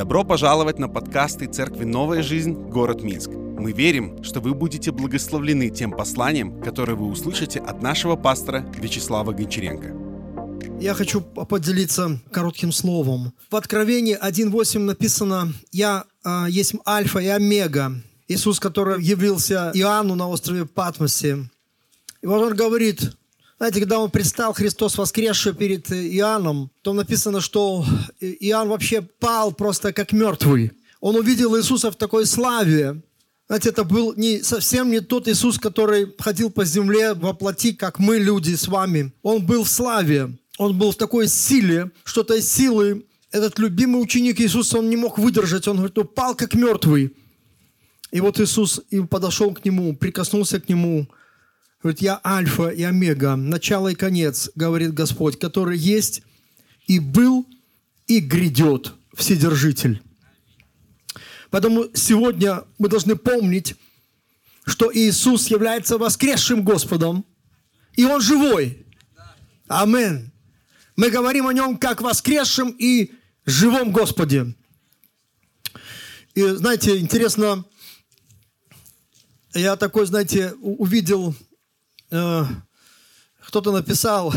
Добро пожаловать на подкасты Церкви «Новая жизнь. Город Минск». Мы верим, что вы будете благословлены тем посланием, которое вы услышите от нашего пастора Вячеслава Гончаренко. Я хочу поделиться коротким словом. В Откровении 1.8 написано «Я а, есть Альфа и Омега». Иисус, который явился Иоанну на острове Патмосе. И вот он говорит, знаете, когда он предстал, Христос воскресший перед Иоанном, то написано, что Иоанн вообще пал просто как мертвый. Он увидел Иисуса в такой славе. Знаете, это был не, совсем не тот Иисус, который ходил по земле во плоти, как мы, люди, с вами. Он был в славе. Он был в такой силе, что-то из силы. Этот любимый ученик Иисуса, он не мог выдержать. Он говорит, упал как мертвый. И вот Иисус и подошел к нему, прикоснулся к нему, Говорит, я альфа и омега, начало и конец, говорит Господь, который есть и был и грядет Вседержитель. Поэтому сегодня мы должны помнить, что Иисус является воскресшим Господом, и Он живой. Амин. Мы говорим о Нем как воскресшем и живом Господе. И знаете, интересно, я такой, знаете, увидел Э, кто-то написал,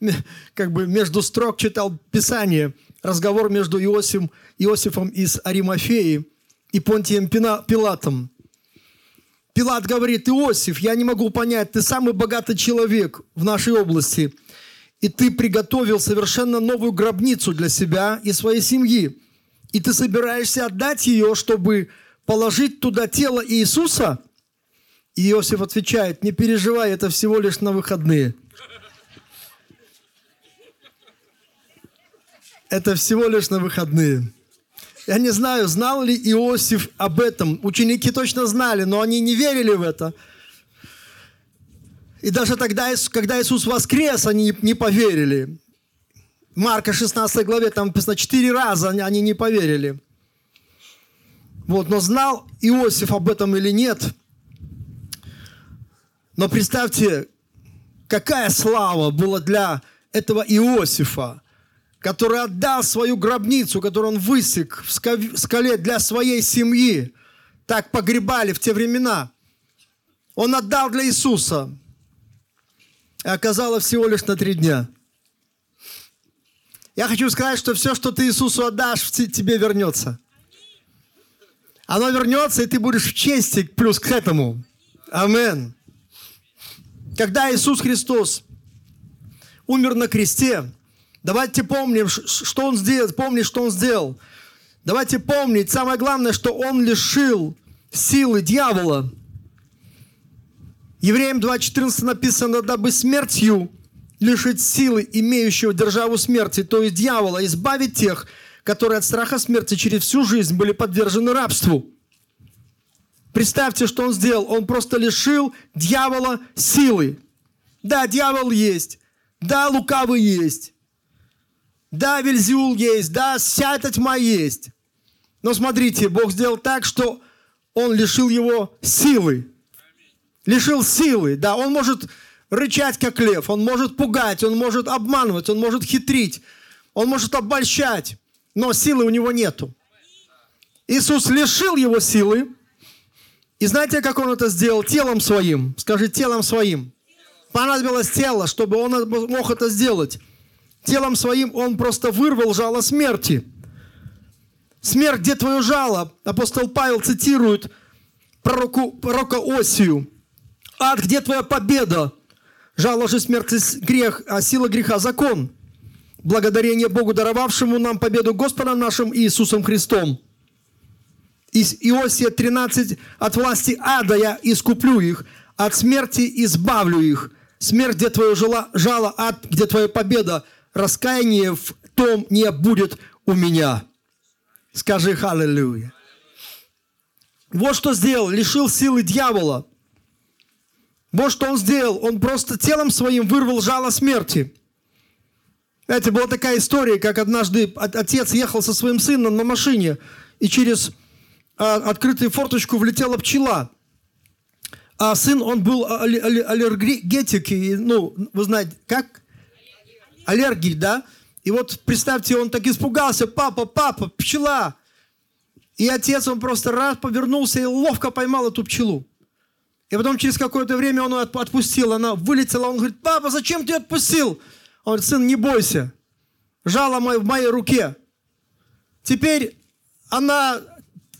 как бы между строк читал Писание, разговор между Иосифом, Иосифом из Аримафеи и Понтием Пилатом. Пилат говорит, Иосиф, я не могу понять, ты самый богатый человек в нашей области, и ты приготовил совершенно новую гробницу для себя и своей семьи, и ты собираешься отдать ее, чтобы положить туда тело Иисуса – и Иосиф отвечает, не переживай, это всего лишь на выходные. Это всего лишь на выходные. Я не знаю, знал ли Иосиф об этом. Ученики точно знали, но они не верили в это. И даже тогда, когда Иисус воскрес, они не поверили. Марка 16 главе там написано, четыре раза они не поверили. Вот, но знал Иосиф об этом или нет – но представьте, какая слава была для этого Иосифа, который отдал свою гробницу, которую он высек в скале для своей семьи. Так погребали в те времена. Он отдал для Иисуса. И оказалось всего лишь на три дня. Я хочу сказать, что все, что ты Иисусу отдашь, тебе вернется. Оно вернется, и ты будешь в чести плюс к этому. Аминь. Когда Иисус Христос умер на кресте, давайте помним, что Он сделал, помнить, что Он сделал. Давайте помнить, самое главное, что Он лишил силы дьявола. Евреям 2.14 написано, дабы смертью лишить силы имеющего державу смерти, то есть дьявола, избавить тех, которые от страха смерти через всю жизнь были подвержены рабству. Представьте, что он сделал. Он просто лишил дьявола силы. Да, дьявол есть. Да, лукавый есть. Да, Вельзиул есть. Да, вся эта тьма есть. Но смотрите, Бог сделал так, что он лишил его силы. Лишил силы. Да, он может рычать, как лев. Он может пугать, он может обманывать, он может хитрить. Он может обольщать. Но силы у него нету. Иисус лишил его силы, и знаете, как он это сделал? Телом своим. Скажи, телом своим. Понадобилось тело, чтобы он мог это сделать. Телом своим он просто вырвал жало смерти. Смерть, где твое жало? Апостол Павел цитирует пророку, пророка Осию. Ад, где твоя победа? Жало же смерти грех, а сила греха закон. Благодарение Богу, даровавшему нам победу Господом нашим Иисусом Христом из Иосия 13, от власти ада я искуплю их, от смерти избавлю их. Смерть, где твое жало, ад, где твоя победа, раскаяние в том не будет у меня. Скажи халилюя. Вот что сделал, лишил силы дьявола. Вот что он сделал, он просто телом своим вырвал жало смерти. Это была такая история, как однажды отец ехал со своим сыном на машине, и через открытую форточку влетела пчела. А сын, он был аллергетик, и, ну, вы знаете, как? Аллергий, да? И вот представьте, он так испугался, папа, папа, пчела. И отец, он просто раз повернулся и ловко поймал эту пчелу. И потом через какое-то время он ее отпустил, она вылетела, он говорит, папа, зачем ты отпустил? Он говорит, сын, не бойся, жало в моей руке. Теперь она,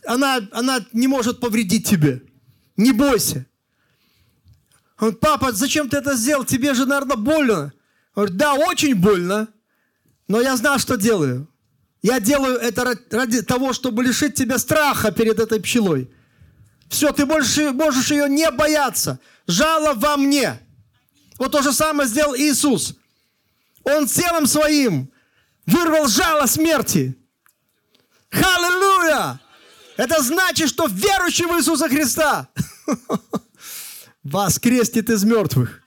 она, она не может повредить тебе. Не бойся. Он говорит, папа, зачем ты это сделал? Тебе же, наверное, больно. Он говорит, да, очень больно, но я знаю, что делаю. Я делаю это ради того, чтобы лишить тебя страха перед этой пчелой. Все, ты больше можешь ее не бояться. Жало во мне. Вот то же самое сделал Иисус. Он телом своим вырвал жало смерти. Аллилуйя! Это значит, что верующий в Иисуса Христа воскреснет из мертвых.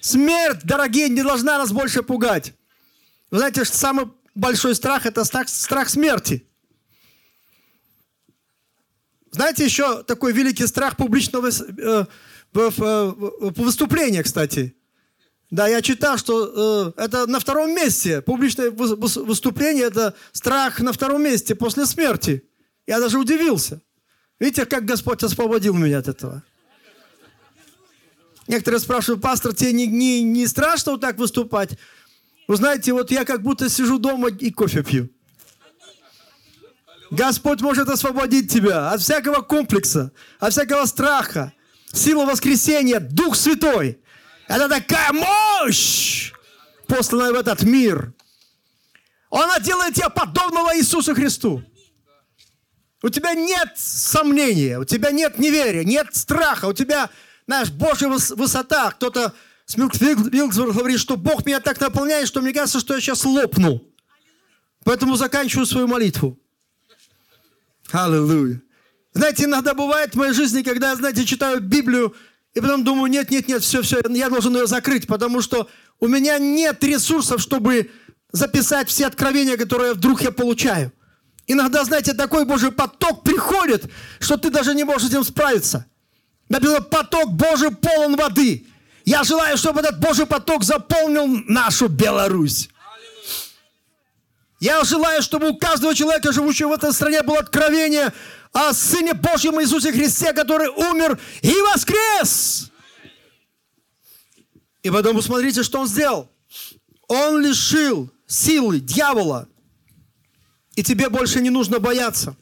Смерть, дорогие, не должна нас больше пугать. Вы знаете, что самый большой страх – это страх, страх смерти. Знаете, еще такой великий страх публичного э, э, выступления, кстати. Да, я читал, что э, это на втором месте. Публичное выступление – это страх на втором месте после смерти. Я даже удивился. Видите, как Господь освободил меня от этого. Некоторые спрашивают, пастор, тебе не, не, не страшно вот так выступать? Вы знаете, вот я как будто сижу дома и кофе пью. Господь может освободить тебя от всякого комплекса, от всякого страха. Сила воскресения, Дух Святой. Это такая мощь, посланная в этот мир. Она делает тебя подобного Иисусу Христу. У тебя нет сомнения, у тебя нет неверия, нет страха, у тебя, знаешь, Божья высота. Кто-то Смилк Вилксбург говорит, что Бог меня так наполняет, что мне кажется, что я сейчас лопну. Поэтому заканчиваю свою молитву. Аллилуйя. Знаете, иногда бывает в моей жизни, когда знаете, читаю Библию, и потом думаю, нет, нет, нет, все, все, я должен ее закрыть, потому что у меня нет ресурсов, чтобы записать все откровения, которые вдруг я получаю. Иногда, знаете, такой Божий поток приходит, что ты даже не можешь с этим справиться. Написано, поток Божий полон воды. Я желаю, чтобы этот Божий поток заполнил нашу Беларусь. Я желаю, чтобы у каждого человека, живущего в этой стране, было откровение о Сыне Божьем Иисусе Христе, который умер и воскрес. И потом посмотрите, что Он сделал. Он лишил силы дьявола. И тебе больше не нужно бояться.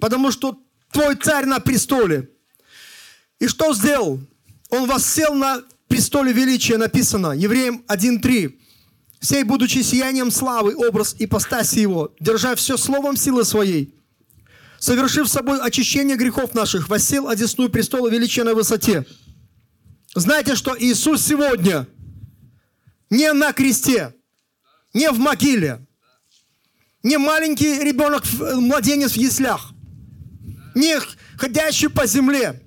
Потому что твой царь на престоле. И что сделал? Он воссел на престоле величия, написано, Евреям 1.3. Сей, будучи сиянием славы, образ и постаси его, держа все словом силы своей, совершив собой очищение грехов наших, воссел одесную престола величия на высоте. Знаете, что Иисус сегодня не на кресте, не в могиле, не маленький ребенок, младенец в яслях, не ходящий по земле –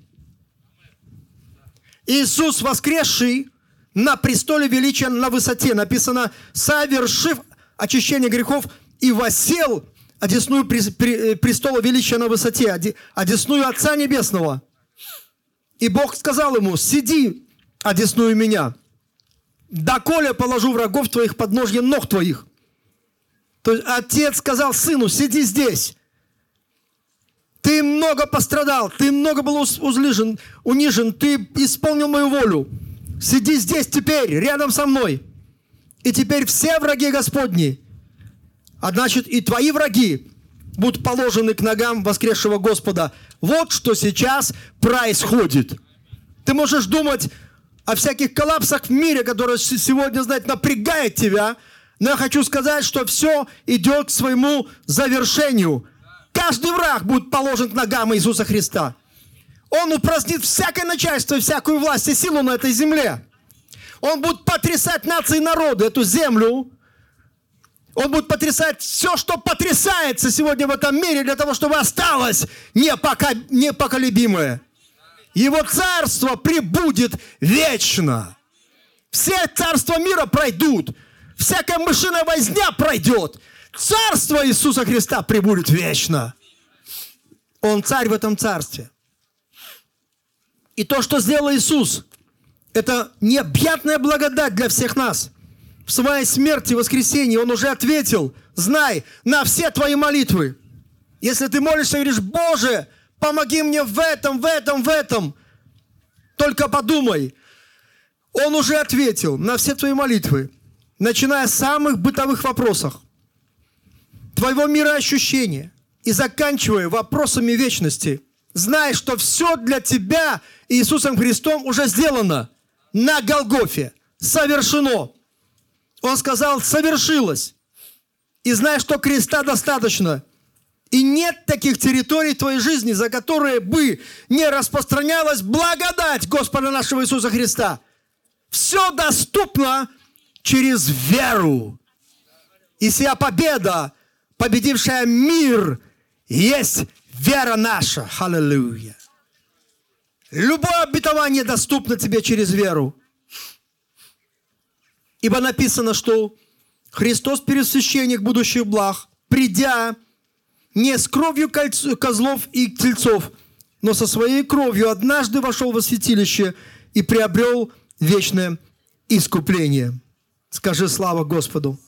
Иисус воскресший на престоле величия на высоте. Написано, совершив очищение грехов и восел одесную престола величия на высоте, одесную Отца Небесного. И Бог сказал ему, сиди, одесную меня, доколе положу врагов твоих под ножья ног твоих. То есть Отец сказал сыну, сиди здесь. Ты много пострадал, ты много был узлижен, унижен, ты исполнил мою волю. Сиди здесь теперь, рядом со мной. И теперь все враги Господни, а значит и твои враги будут положены к ногам воскресшего Господа. Вот что сейчас происходит. Ты можешь думать о всяких коллапсах в мире, которые сегодня, знаете, напрягает тебя, но я хочу сказать, что все идет к своему завершению. Каждый враг будет положен к ногам Иисуса Христа. Он упразднит всякое начальство всякую власть и силу на этой земле. Он будет потрясать нации и народы, эту землю. Он будет потрясать все, что потрясается сегодня в этом мире, для того, чтобы осталось непоколебимое. Его царство прибудет вечно. Все царства мира пройдут. Всякая мышиная возня пройдет. Царство Иисуса Христа прибудет вечно. Он царь в этом царстве. И то, что сделал Иисус, это необъятная благодать для всех нас. В своей смерти и воскресении Он уже ответил, знай, на все твои молитвы. Если ты молишься и говоришь, Боже, помоги мне в этом, в этом, в этом, только подумай. Он уже ответил на все твои молитвы, начиная с самых бытовых вопросов, твоего мироощущения и заканчивая вопросами вечности. Знай, что все для тебя Иисусом Христом уже сделано на Голгофе, совершено. Он сказал, совершилось. И знай, что креста достаточно. И нет таких территорий твоей жизни, за которые бы не распространялась благодать Господа нашего Иисуса Христа. Все доступно через веру. И сия победа, победившая мир, есть вера наша. Аллилуйя. Любое обетование доступно тебе через веру. Ибо написано, что Христос первосвященник будущих благ, придя не с кровью козлов и тельцов, но со своей кровью однажды вошел во святилище и приобрел вечное искупление. Скажи слава Господу.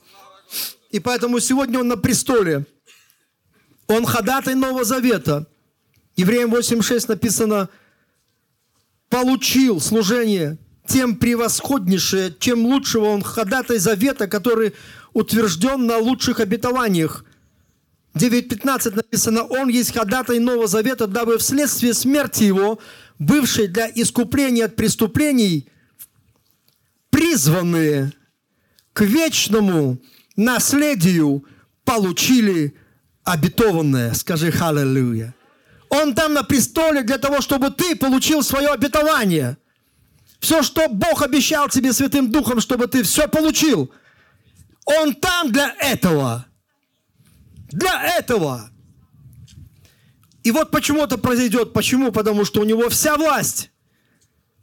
И поэтому сегодня он на престоле. Он ходатай Нового Завета. Евреям 8.6 написано, получил служение тем превосходнейшее, чем лучшего он ходатай завета, который утвержден на лучших обетованиях. 9.15 написано, он есть ходатай Нового Завета, дабы вследствие смерти его, бывшей для искупления от преступлений, призванные к вечному наследию получили обетованное. Скажи «Халлелуя». Он там на престоле для того, чтобы ты получил свое обетование. Все, что Бог обещал тебе Святым Духом, чтобы ты все получил. Он там для этого. Для этого. И вот почему это произойдет. Почему? Потому что у него вся власть.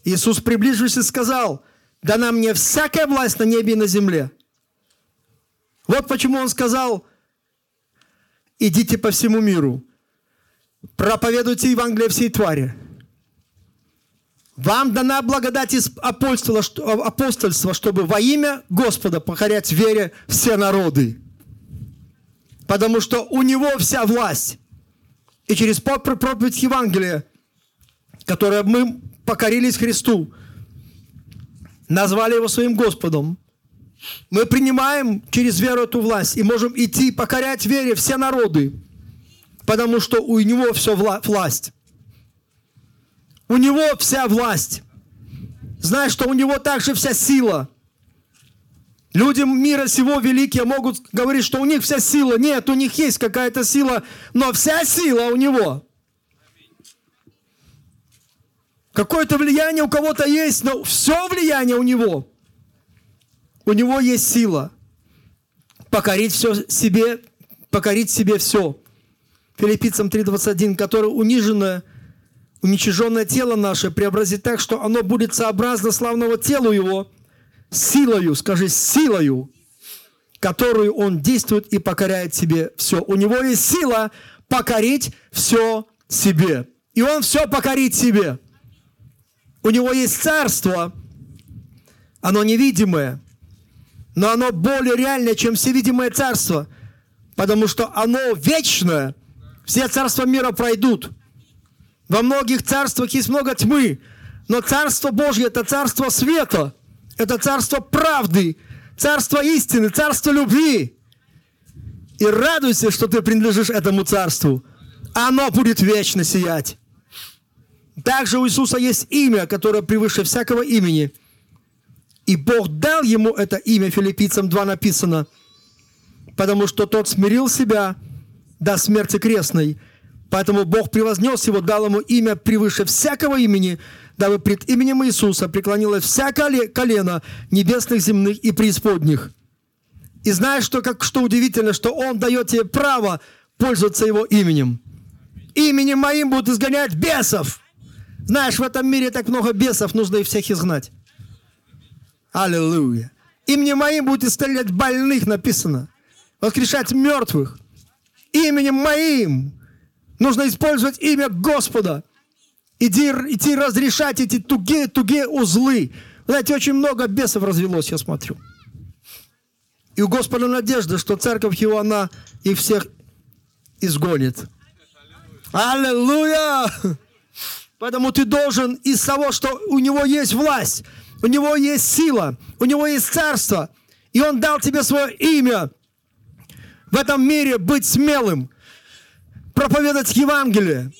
Иисус, приближившись, сказал, дана мне всякая власть на небе и на земле. Вот почему он сказал, идите по всему миру проповедуйте Евангелие всей твари. Вам дана благодать из апостольства, чтобы во имя Господа покорять вере все народы. Потому что у Него вся власть. И через проповедь Евангелия, которое мы покорились Христу, назвали Его своим Господом, мы принимаем через веру эту власть и можем идти покорять вере все народы потому что у него все вла- власть. У него вся власть. Знаешь, что у него также вся сила. Люди мира сего великие могут говорить, что у них вся сила. Нет, у них есть какая-то сила, но вся сила у него. Какое-то влияние у кого-то есть, но все влияние у него. У него есть сила покорить все себе, покорить себе все. Филиппийцам 3.21, который униженное, уничиженное тело наше преобразит так, что оно будет сообразно славного телу его, силою, скажи, силою, которую он действует и покоряет себе все. У него есть сила покорить все себе. И он все покорит себе. У него есть царство, оно невидимое, но оно более реальное, чем всевидимое царство, потому что оно вечное, все царства мира пройдут. Во многих царствах есть много тьмы, но Царство Божье – это царство света, это царство правды, царство истины, царство любви. И радуйся, что ты принадлежишь этому царству. Оно будет вечно сиять. Также у Иисуса есть имя, которое превыше всякого имени. И Бог дал ему это имя, филиппийцам 2 написано, потому что тот смирил себя – до смерти крестной. Поэтому Бог превознес его, дал ему имя превыше всякого имени, дабы пред именем Иисуса преклонилось всякое колено небесных, земных и преисподних. И знаешь, что, как, что удивительно, что Он дает тебе право пользоваться Его именем. Именем моим будут изгонять бесов. Знаешь, в этом мире так много бесов, нужно их всех изгнать. Аллилуйя. Именем моим будут исцелять больных, написано. Воскрешать мертвых именем моим. Нужно использовать имя Господа. Иди, идти разрешать эти тугие, тугие узлы. Знаете, очень много бесов развелось, я смотрю. И у Господа надежда, что церковь его, она их всех изгонит. Аллилуйя! Поэтому ты должен из того, что у него есть власть, у него есть сила, у него есть царство, и он дал тебе свое имя в этом мире быть смелым, проповедовать Евангелие,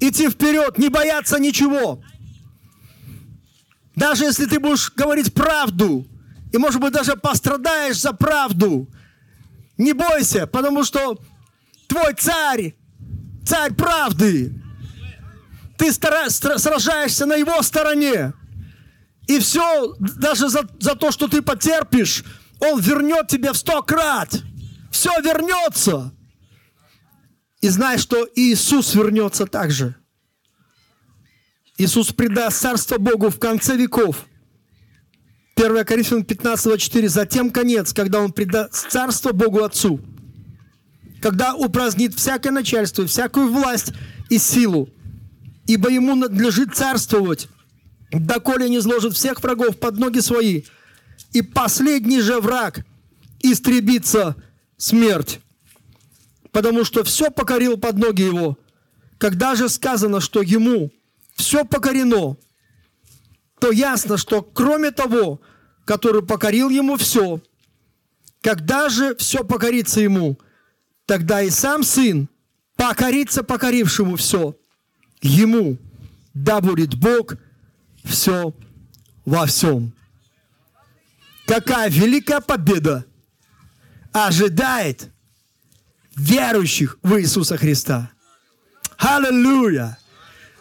идти вперед, не бояться ничего. Даже если ты будешь говорить правду, и, может быть, даже пострадаешь за правду, не бойся, потому что твой царь, царь правды, ты стара- сражаешься на его стороне. И все, даже за, за то, что ты потерпишь, он вернет тебе в сто крат. Все вернется. И знай, что Иисус вернется также. Иисус предаст Царство Богу в конце веков. 1 Коринфянам 15, 24. Затем конец, когда Он предаст Царство Богу Отцу. Когда упразднит всякое начальство, всякую власть и силу. Ибо Ему надлежит царствовать, доколе не изложит всех врагов под ноги свои. И последний же враг истребится смерть. Потому что все покорил под ноги Его. Когда же сказано, что Ему все покорено, то ясно, что кроме того, который покорил ему все, когда же все покорится ему, тогда и сам сын покорится покорившему все. Ему да будет Бог все во всем. Какая великая победа ожидает верующих в Иисуса Христа. Аллилуйя!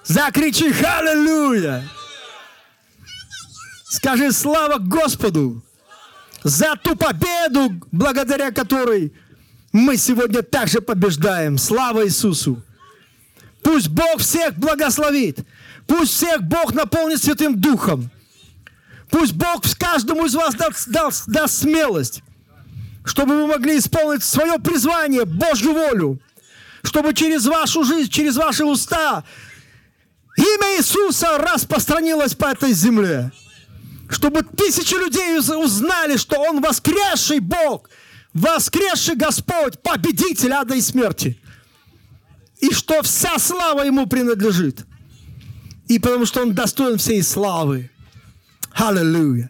Закричи «Аллилуйя!» Скажи слава Господу за ту победу, благодаря которой мы сегодня также побеждаем. Слава Иисусу! Пусть Бог всех благословит. Пусть всех Бог наполнит Святым Духом. Пусть Бог каждому из вас даст, даст, даст смелость, чтобы вы могли исполнить свое призвание, Божью волю, чтобы через вашу жизнь, через ваши уста имя Иисуса распространилось по этой земле чтобы тысячи людей узнали, что Он воскресший Бог, воскресший Господь, победитель ада и смерти. И что вся слава Ему принадлежит. И потому что Он достоин всей славы. Аллилуйя.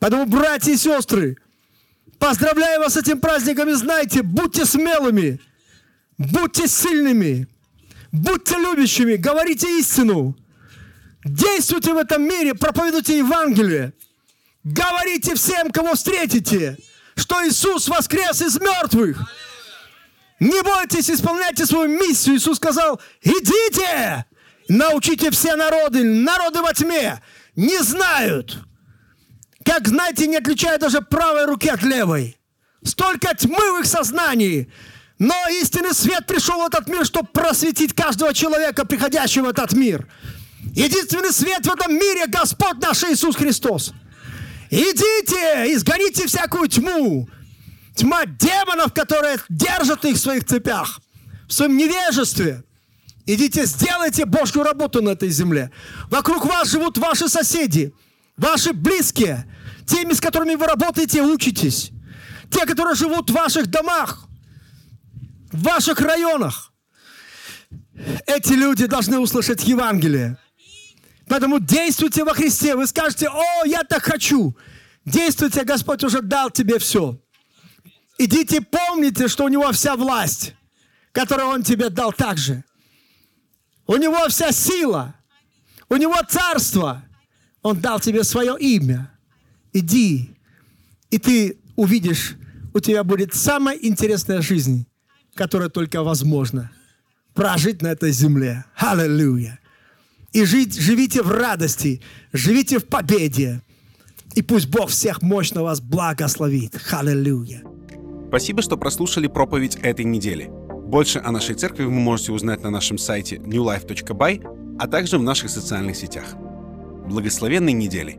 Поэтому, братья и сестры, поздравляю вас с этим праздником и знайте, будьте смелыми, будьте сильными, будьте любящими, говорите истину, Действуйте в этом мире, проповедуйте Евангелие. Говорите всем, кого встретите, что Иисус воскрес из мертвых. Не бойтесь, исполняйте свою миссию. Иисус сказал, идите, научите все народы, народы во тьме, не знают. Как, знаете, не отличают даже правой руки от левой. Столько тьмы в их сознании. Но истинный свет пришел в этот мир, чтобы просветить каждого человека, приходящего в этот мир. Единственный свет в этом мире Господь наш Иисус Христос. Идите, изгоните всякую тьму. Тьма демонов, которые держат их в своих цепях, в своем невежестве. Идите, сделайте Божью работу на этой земле. Вокруг вас живут ваши соседи, ваши близкие, теми, с которыми вы работаете, учитесь. Те, которые живут в ваших домах, в ваших районах. Эти люди должны услышать Евангелие. Поэтому действуйте во Христе. Вы скажете, о, я так хочу. Действуйте, Господь уже дал тебе все. Идите, помните, что у Него вся власть, которую Он тебе дал также. У Него вся сила. У Него царство. Он дал тебе свое имя. Иди, и ты увидишь, у тебя будет самая интересная жизнь, которая только возможна. Прожить на этой земле. Аллилуйя и жить, живите в радости, живите в победе. И пусть Бог всех мощно вас благословит. Аллилуйя. Спасибо, что прослушали проповедь этой недели. Больше о нашей церкви вы можете узнать на нашем сайте newlife.by, а также в наших социальных сетях. Благословенной недели!